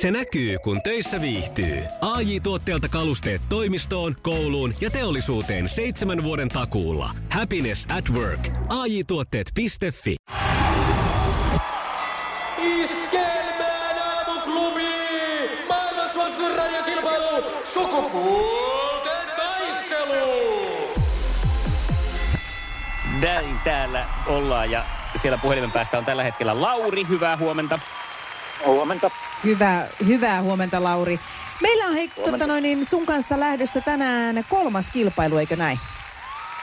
Se näkyy, kun töissä viihtyy. ai tuotteelta kalusteet toimistoon, kouluun ja teollisuuteen seitsemän vuoden takuulla. Happiness at work. ai tuotteetfi Iskelmään aamuklubi! Maailman suosituin radiokilpailu! Sukupuolten taistelu! Näin täällä ollaan ja siellä puhelimen päässä on tällä hetkellä Lauri. Hyvää huomenta. Huomenta. Hyvää, hyvää huomenta, Lauri. Meillä on hei, tota noin, niin sun kanssa lähdössä tänään kolmas kilpailu, eikö näin?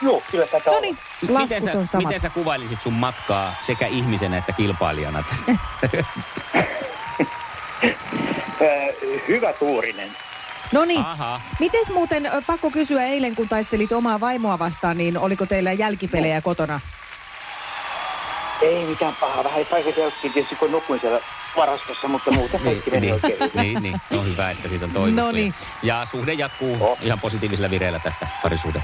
Joo, kyllä tätä No on. niin, Miten laskut sä, on samat. miten sä kuvailisit sun matkaa sekä ihmisenä että kilpailijana tässä? Hyvä tuurinen. No niin, mites muuten, pakko kysyä eilen, kun taistelit omaa vaimoa vastaan, niin oliko teillä jälkipelejä kotona? Ei mitään pahaa. Vähän päivä käytiin tietysti, kun nukuin siellä varastossa, mutta muuten kaikki meni niin, oikein niin, niin, on hyvä, että siitä on toivottu. No niin. Ja suhde jatkuu Oh. ihan positiivisella vireellä tästä parisuhde.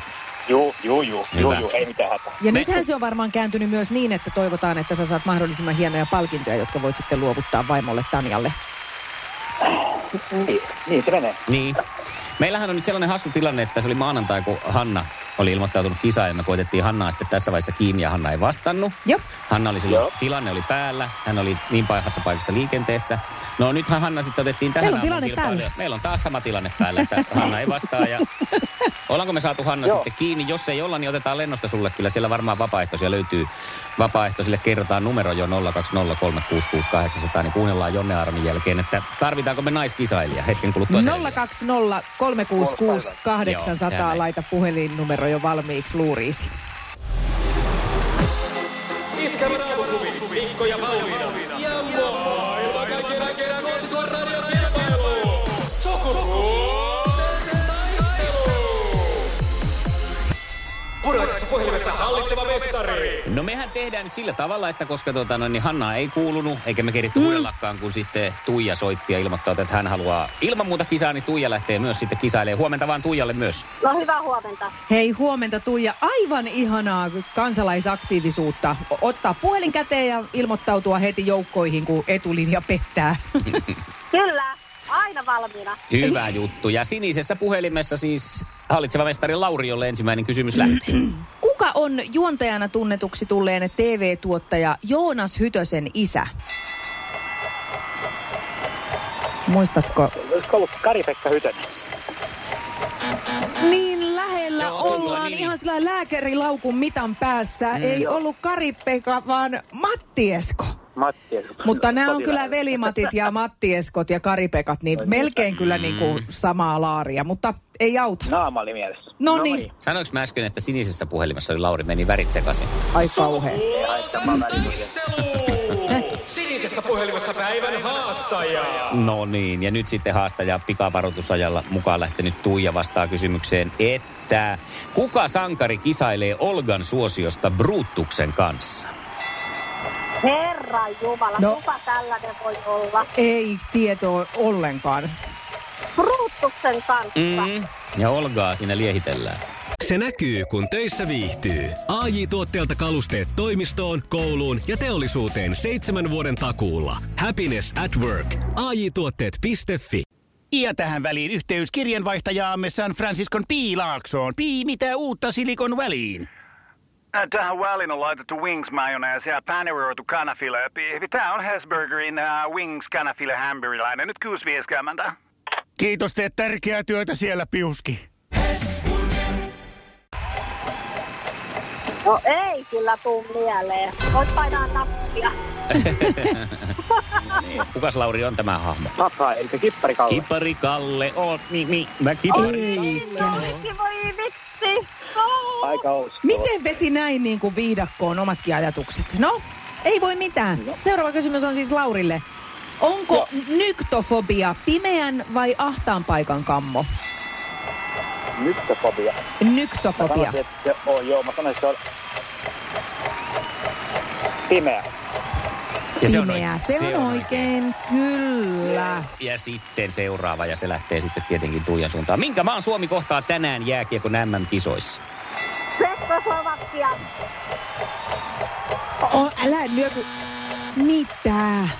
Juu, juu, Hyvä. juu, juu, ei mitään hätää. Ja Me- nythän se on varmaan kääntynyt myös niin, että toivotaan, että sä saat mahdollisimman hienoja palkintoja, jotka voit sitten luovuttaa vaimolle Tanjalle. Niin, niin se menee. Niin. Meillähän on nyt sellainen hassu tilanne, että se oli maanantai, kun Hanna oli ilmoittautunut kisaan ja me koitettiin Hannaa sitten tässä vaiheessa kiinni ja Hanna ei vastannut. Joo. Hanna oli silloin, Joo. tilanne oli päällä, hän oli niin pahassa paikassa liikenteessä. No nythän Hanna sitten otettiin tähän Meillä on tilanne päällä. Meillä on taas sama tilanne päällä, että Hanna ei vastaa ja ollaanko me saatu Hanna Joo. sitten kiinni? Jos ei olla, niin otetaan lennosta sulle. Kyllä siellä varmaan vapaaehtoisia löytyy. Vapaaehtoisille kerrotaan numero jo 020366800, niin kuunnellaan Jonne Armin jälkeen, että tarvitaanko me naiskisailija hetken kuluttua selville. 020 366 800 Joo, laita puhelinnumero jo valmiiksi luuriisi. Aamuklubi, Mikko ja Pauliina. Hallitseva mestari. No mehän tehdään nyt sillä tavalla, että koska tota, no, niin Hanna ei kuulunut, eikä me keritty mm. kun sitten Tuija soitti ja ilmoittaa, että hän haluaa ilman muuta kisaa, niin Tuija lähtee myös sitten kisailemaan. Huomenta vaan Tuijalle myös. No hyvää huomenta. Hei, huomenta Tuija. Aivan ihanaa kansalaisaktiivisuutta. O- Ottaa puhelin käteen ja ilmoittautua heti joukkoihin, kun etulinja pettää. Kyllä, aina valmiina. Hyvä juttu. Ja sinisessä puhelimessa siis hallitseva mestari Lauri, jolle ensimmäinen kysymys lähtee. Kuka on juontajana tunnetuksi tulleen TV-tuottaja Joonas Hytösen isä? Muistatko? Olisiko ollut Kari-Pekka Hytönen? Niin lähellä Joo, ollaan niin. ihan sillä lääkärilaukun mitan päässä. Mm. Ei ollut Kari-Pekka, vaan Matti Esko. Matti. Mutta nämä on kyllä velimatit ja Matti Eskot ja Karipekat, niin melkein kyllä niin kuin samaa laaria, mutta ei auta. Naama oli mielessä. No niin, Sanoinko mä äsken, että sinisessä puhelimessa oli Lauri, meni värit sekaisin? ai kauhea. Sukupuolten taistelu! Sinisessä puhelimessa päivän haastaja. No niin, ja nyt sitten haastaja pikavaroitusajalla mukaan lähtenyt Tuija vastaa kysymykseen, että kuka sankari kisailee Olgan suosiosta Brutuksen kanssa? Herra Jumala, No. kuka tällainen voi olla? Ei tietoa ollenkaan. Brutuksen kanssa. Mm. Ja Olgaa siinä liehitellään. Se näkyy, kun töissä viihtyy. ai tuotteelta kalusteet toimistoon, kouluun ja teollisuuteen seitsemän vuoden takuulla. Happiness at work. ai tuotteetfi Ja tähän väliin yhteys kirjanvaihtajaamme San Franciscon Piilaaksoon. Pii, mitä uutta Silikon väliin? Äh, Tähän väliin on laitettu wings mayonnaise ja paneroitu kanafila. Tämä on Hesburgerin uh, wings kanafila hamburilainen. Nyt 6.50. Kiitos, teet tärkeää työtä siellä, Piuski. No ei kyllä tuu mieleen. Voit painaa nappia. Kukas Lauri on tämä hahmo? Papa, eli Kippari Kalle. Kippari Kalle, oot mi, mi, mä kippari. Eikä. Voi vitsi. Aika ousko. Miten veti näin niin kuin viidakkoon omatkin ajatukset? No, ei voi mitään. Seuraava kysymys on siis Laurille. Onko nyktofobia pimeän vai ahtaan paikan kammo? Nyktofobia. Nyktofobia. Sanoisin, että joo, joo, mä sanoisin, että se on pimeä. Ja se on Pimeä, oikein. se on oikein, kyllä. Ja sitten seuraava, ja se lähtee sitten tietenkin Tuijan suuntaan. Minkä maan Suomi kohtaa tänään jääkiekon MM-kisoissa? Tsekkoslovakia. Oh, älä nyöky. Mitä?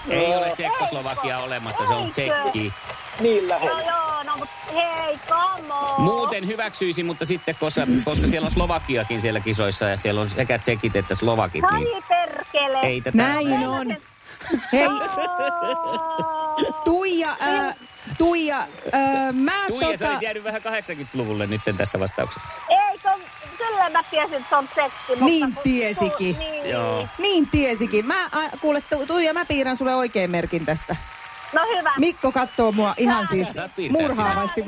Ei ole Tsekkoslovakia olemassa, se on Tsekki. Niin No lähellä. joo, no mut hei, come on. Muuten hyväksyisin, mutta sitten koska, koska siellä on Slovakiakin siellä kisoissa ja siellä on sekä tsekit että slovakit, Ai niin perkele. ei tätä... Näin on. Hei, Tuija, ää, Tuija, ää, mä Tuija, sä tota... olit jäänyt vähän 80-luvulle nyt tässä vastauksessa. Ei, kyllä mä tiesin, että se on tsekki. Mutta Niin tiesikin. Niin. Joo. Niin tiesikin. Mä, a, kuule, Tu- Tuija, mä piirrän sulle oikein merkin tästä. No hyvä. Mikko katsoo mua ihan siis Sä piirtää murhaavasti.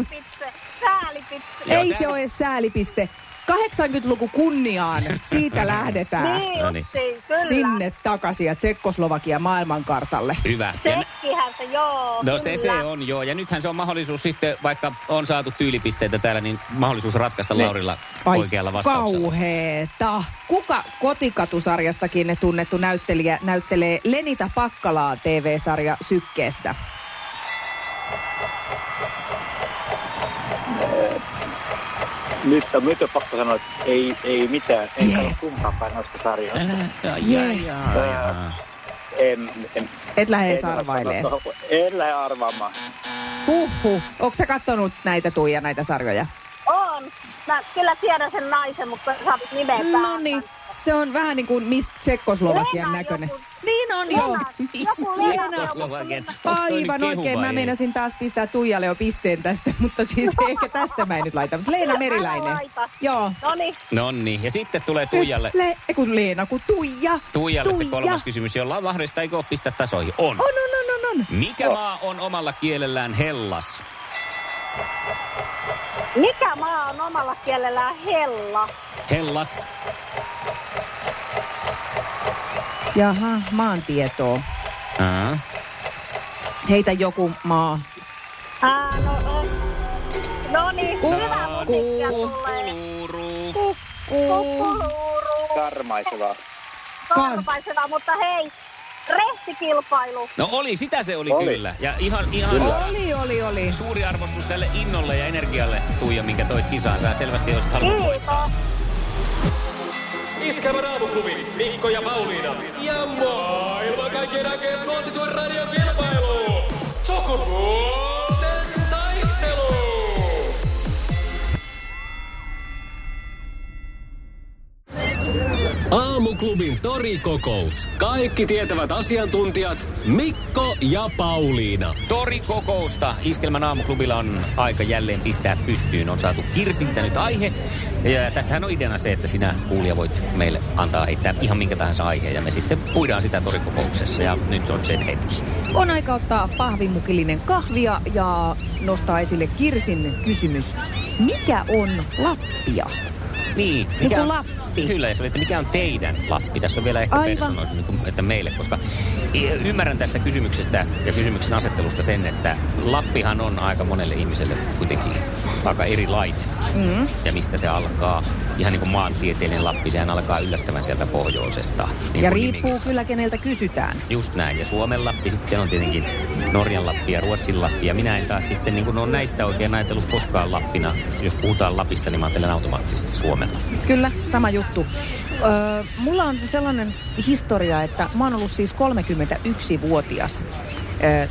Säälipitse. Joo, Ei se ole edes säälipiste. 80-luku kunniaan. Siitä lähdetään. Niin No niin. justiin, kyllä. Sinne takaisin ja Tsekkoslovakia maailmankartalle. Hyvä. Ja se, joo. No se se kyllä. on joo. Ja nythän se on mahdollisuus sitten, vaikka on saatu tyylipisteitä täällä, niin mahdollisuus ratkaista Laurilla oikealla vastauksella. kauheeta. Kuka kotikatusarjastakin tunnettu näyttelijä näyttelee Lenita Pakkalaa TV-sarja Sykkeessä? Nyt on, nyt on pakko sanoa, että ei, ei mitään. En Yes. yes. kumpaakaan noista sarjoista. Älä, Yes. En, en, Et lähde edes en arvailee. En lähde arvaamaan. Huhhuh. Onko sä kattonut näitä Tuija, näitä sarjoja? On. Mä kyllä tiedän sen naisen, mutta sä oot nimen No niin. Se on vähän niin kuin Miss Tsekkoslovakian näköinen. joku. Niin on, joo. Lena, joku Lena, joku Slovakian. Lena. Onks toi nyt Aivan oikein. Mä ei? meinasin taas pistää Tuijalle jo pisteen tästä, mutta siis ehkä tästä mä en nyt laita. Mutta Leena Meriläinen. Joo. No niin. No niin, ja sitten tulee Tuijalle. Le- kun Leena, kun Tuija. Tuijalle se Tuija. kolmas kysymys, jolla on mahdollista, eikö ole pistää tasoihin? On. On, on, on, on, on. Mikä maa on omalla kielellään Hellas? Mikä maa on omalla kielellään hella? Hellas. Jaha, maantietoa. Aa. Heitä joku maa. Ää, no, no, no niin, hyvä musiikkia tulee. Kuuluu. Kukku. Kukkuluuru. Karmaisevaa. Karpaiseva, mutta hei, rehtikilpailu. No oli, sitä se oli, Oli. kyllä. Ja ihan, ihan Oli, oli, oli. suuri arvostus tälle innolle ja energialle, Tuija, minkä toit kisaan. Sä selvästi olisit halunnut voittaa. Iskävä raamuklubi, Mikko ja Pauliina. Ja maailman kaikkien aikeen suosituen radiokilpailu. Sukupuolten Aamuklubin torikokous. Kaikki tietävät asiantuntijat Mikko ja Pauliina. Torikokousta Iskelmän aamuklubilla on aika jälleen pistää pystyyn. On saatu Kirsiltä nyt aihe. Ja tässähän on ideana se, että sinä kuulija voit meille antaa heittää ihan minkä tahansa aiheen. Ja me sitten puidaan sitä torikokouksessa ja nyt on sen hetki. On aika ottaa pahvimukillinen kahvia ja nostaa esille Kirsin kysymys. Mikä on Lappia? Niin, Niin kuin Lappi. Kyllä, ja se oli, että mikä on teidän Lappi? Tässä on vielä ehkä persoonoissa, niin kuin, että meille, koska ymmärrän tästä kysymyksestä ja kysymyksen asettelusta sen, että Lappihan on aika monelle ihmiselle kuitenkin aika erilainen. Mm. Ja mistä se alkaa. Ihan niin kuin maantieteellinen Lappi, sehän alkaa yllättävän sieltä pohjoisesta. Niin Ja riippuu nimikin kyllä keneltä kysytään. Just näin. Ja Suomen Lappi sitten on tietenkin Norjan Lappi ja Ruotsin Lappi. Ja minä en taas sitten niin kuin ole näistä oikein ajatellut koskaan Lappina. Jos puhutaan Lapista, niin mä ajattelen automaattisesti Suomen. Kyllä, sama juttu. Öö, mulla on sellainen historia, että mä oon ollut siis 31-vuotias.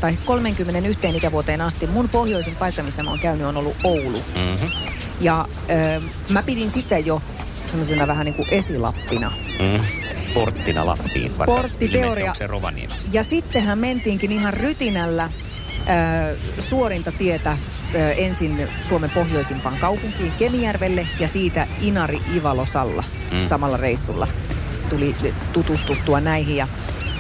Tai 31 ikävuoteen asti. Mun pohjoisin paikka, missä mä oon käynyt, on ollut Oulu. Mm-hmm. Ja mä pidin sitä jo semmoisena vähän niin kuin esilappina. Mm. Porttina Lappiin. Porttiteoria. Ja sittenhän mentiinkin ihan rytinällä ö, suorinta tietä ö, ensin Suomen pohjoisimpaan kaupunkiin Kemijärvelle ja siitä Inari Ivalosalla mm. samalla reissulla tuli tutustuttua näihin. Ja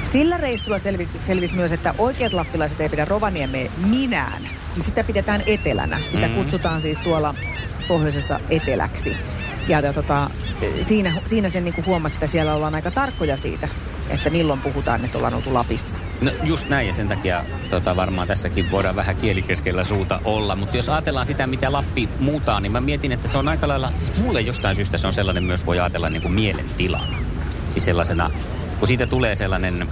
sillä reissulla selvi, selvisi myös, että oikeat lappilaiset ei pidä Rovaniemeä minään. Sitä pidetään etelänä. Sitä Mm. kutsutaan siis tuolla pohjoisessa eteläksi. Ja, ja tota, siinä, siinä sen niin huomasi, että siellä ollaan aika tarkkoja siitä, että milloin puhutaan, että ollaan oltu Lapissa. No just näin ja sen takia tota, varmaan tässäkin voidaan vähän kielikeskellä suuta olla. Mutta jos ajatellaan sitä, mitä Lappi muutaa, niin mä mietin, että se on aika lailla, siis mulle jostain syystä se on sellainen myös voi ajatella niin kuin mielentilana. Siis sellaisena, kun siitä tulee sellainen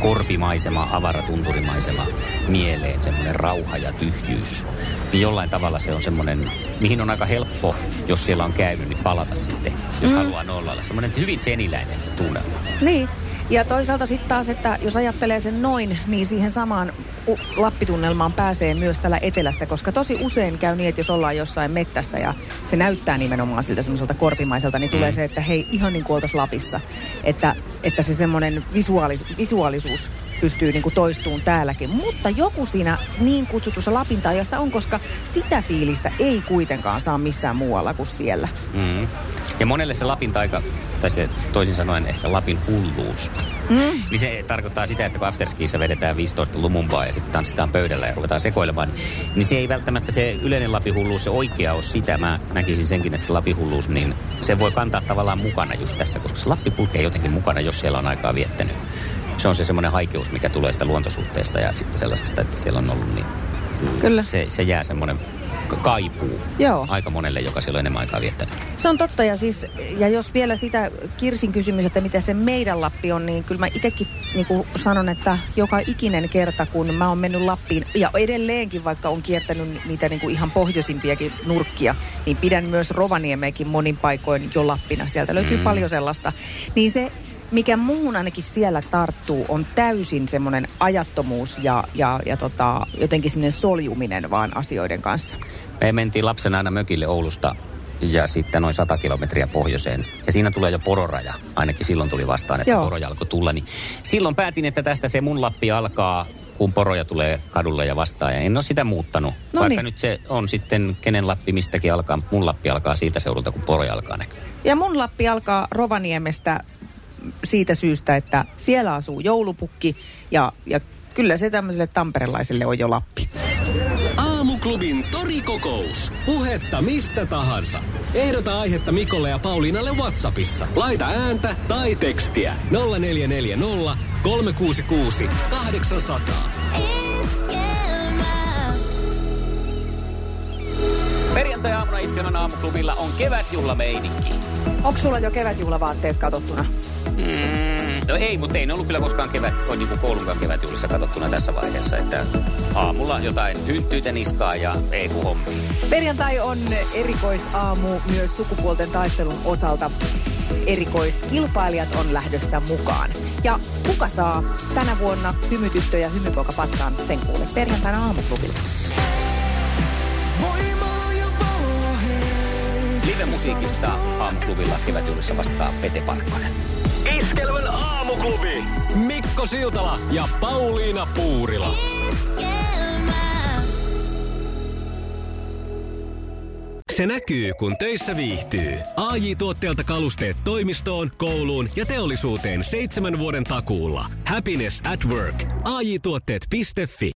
korpimaisema, avaratunturimaisema mieleen, semmoinen rauha ja tyhjyys. Niin jollain tavalla se on semmoinen, mihin on aika helppo, jos siellä on käynyt, niin palata sitten, jos mm. haluaa nollalla. Semmoinen hyvin seniläinen tunnelma. Niin, Ja toisaalta sitten taas, että jos ajattelee sen noin, niin siihen samaan u- lappitunnelmaan pääsee myös täällä etelässä, koska tosi usein käy niin, että jos ollaan jossain mettässä ja se näyttää nimenomaan siltä semmoiselta korpimaiselta, niin tulee se, että hei, ihan niin kuin Lapissa. Että, että se semmoinen visuaalis, visuaalisuus pystyy niin kuin toistuun täälläkin. Mutta joku siinä niin kutsutussa Lapin taajassa on, koska sitä fiilistä ei kuitenkaan saa missään muualla kuin siellä. Mm. Ja monelle se Lapin taika, tai se toisin sanoen ehkä Lapin hulluus, mm. niin se tarkoittaa sitä, että kun afterskiissa vedetään 15 lumumpaa ja sitten tanssitaan pöydällä ja ruvetaan sekoilemaan, niin se ei välttämättä se yleinen Lapin hulluus, se oikea ole sitä. Mä näkisin senkin, että se Lapin hulluus, niin se voi kantaa tavallaan mukana just tässä, koska se Lappi kulkee jotenkin mukana, jos siellä on aikaa viettänyt. Se on se semmoinen haikeus, mikä tulee sitä luontosuhteesta ja sitten sellaisesta, että siellä on ollut, niin Kyllä. se, se jää semmoinen kaipuu Joo. aika monelle, joka siellä on enemmän aikaa viettänyt. Se on totta ja siis, ja jos vielä sitä Kirsin kysymys, että miten se meidän Lappi on, niin kyllä mä itsekin niin sanon, että joka ikinen kerta, kun mä oon mennyt Lappiin, ja edelleenkin vaikka on kiertänyt niitä niin kuin ihan pohjoisimpiakin nurkkia, niin pidän myös Rovaniemeekin monin paikoin jo Lappina. Sieltä löytyy mm. paljon sellaista. Niin se, mikä muuhun ainakin siellä tarttuu, on täysin semmoinen ajattomuus ja, ja, ja tota, jotenkin semmoinen soljuminen vaan asioiden kanssa. Me mentiin lapsena aina mökille Oulusta ja sitten noin 100 kilometriä pohjoiseen. Ja siinä tulee jo pororaja. Ainakin silloin tuli vastaan, että Joo. poroja alkoi tulla. Niin silloin päätin, että tästä se mun Lappi alkaa, kun poroja tulee kadulle ja vastaan. Ja en ole sitä muuttanut. No Vaikka niin. nyt se on sitten kenen Lappi mistäkin alkaa. Mun Lappi alkaa siitä seudulta, kun poroja alkaa näkyä. Ja mun Lappi alkaa Rovaniemestä siitä syystä, että siellä asuu joulupukki ja, ja kyllä se tämmöiselle tamperelaiselle on jo Lappi. Aamuklubin torikokous. Puhetta mistä tahansa. Ehdota aihetta Mikolle ja Pauliinalle Whatsappissa. Laita ääntä tai tekstiä 0440 366 800. Perjantai-aamuna Iskelmän aamuklubilla on kevätjuhlameininki. Onko sulla jo kevätjuhlavaatteet katsottuna? Mm, no ei, mutta ei ne ollut kyllä koskaan kevät, on niin koulunkaan kevätjuhlissa katsottuna tässä vaiheessa, että aamulla jotain hynttyitä niskaa ja ei kun hommiin. Perjantai on erikoisaamu myös sukupuolten taistelun osalta. Erikoiskilpailijat on lähdössä mukaan. Ja kuka saa tänä vuonna hymytyttö ja hymypoika patsaan sen kuule perjantaina aamuklubilla. Live-musiikista aamuklubilla kevätjuhlissa vastaa Pete Parkkonen. Iskelmän aamuklubi. Mikko Siltala ja Pauliina Puurila. Se näkyy, kun töissä viihtyy. ai tuotteelta kalusteet toimistoon, kouluun ja teollisuuteen seitsemän vuoden takuulla. Happiness at work. AJ-tuotteet.fi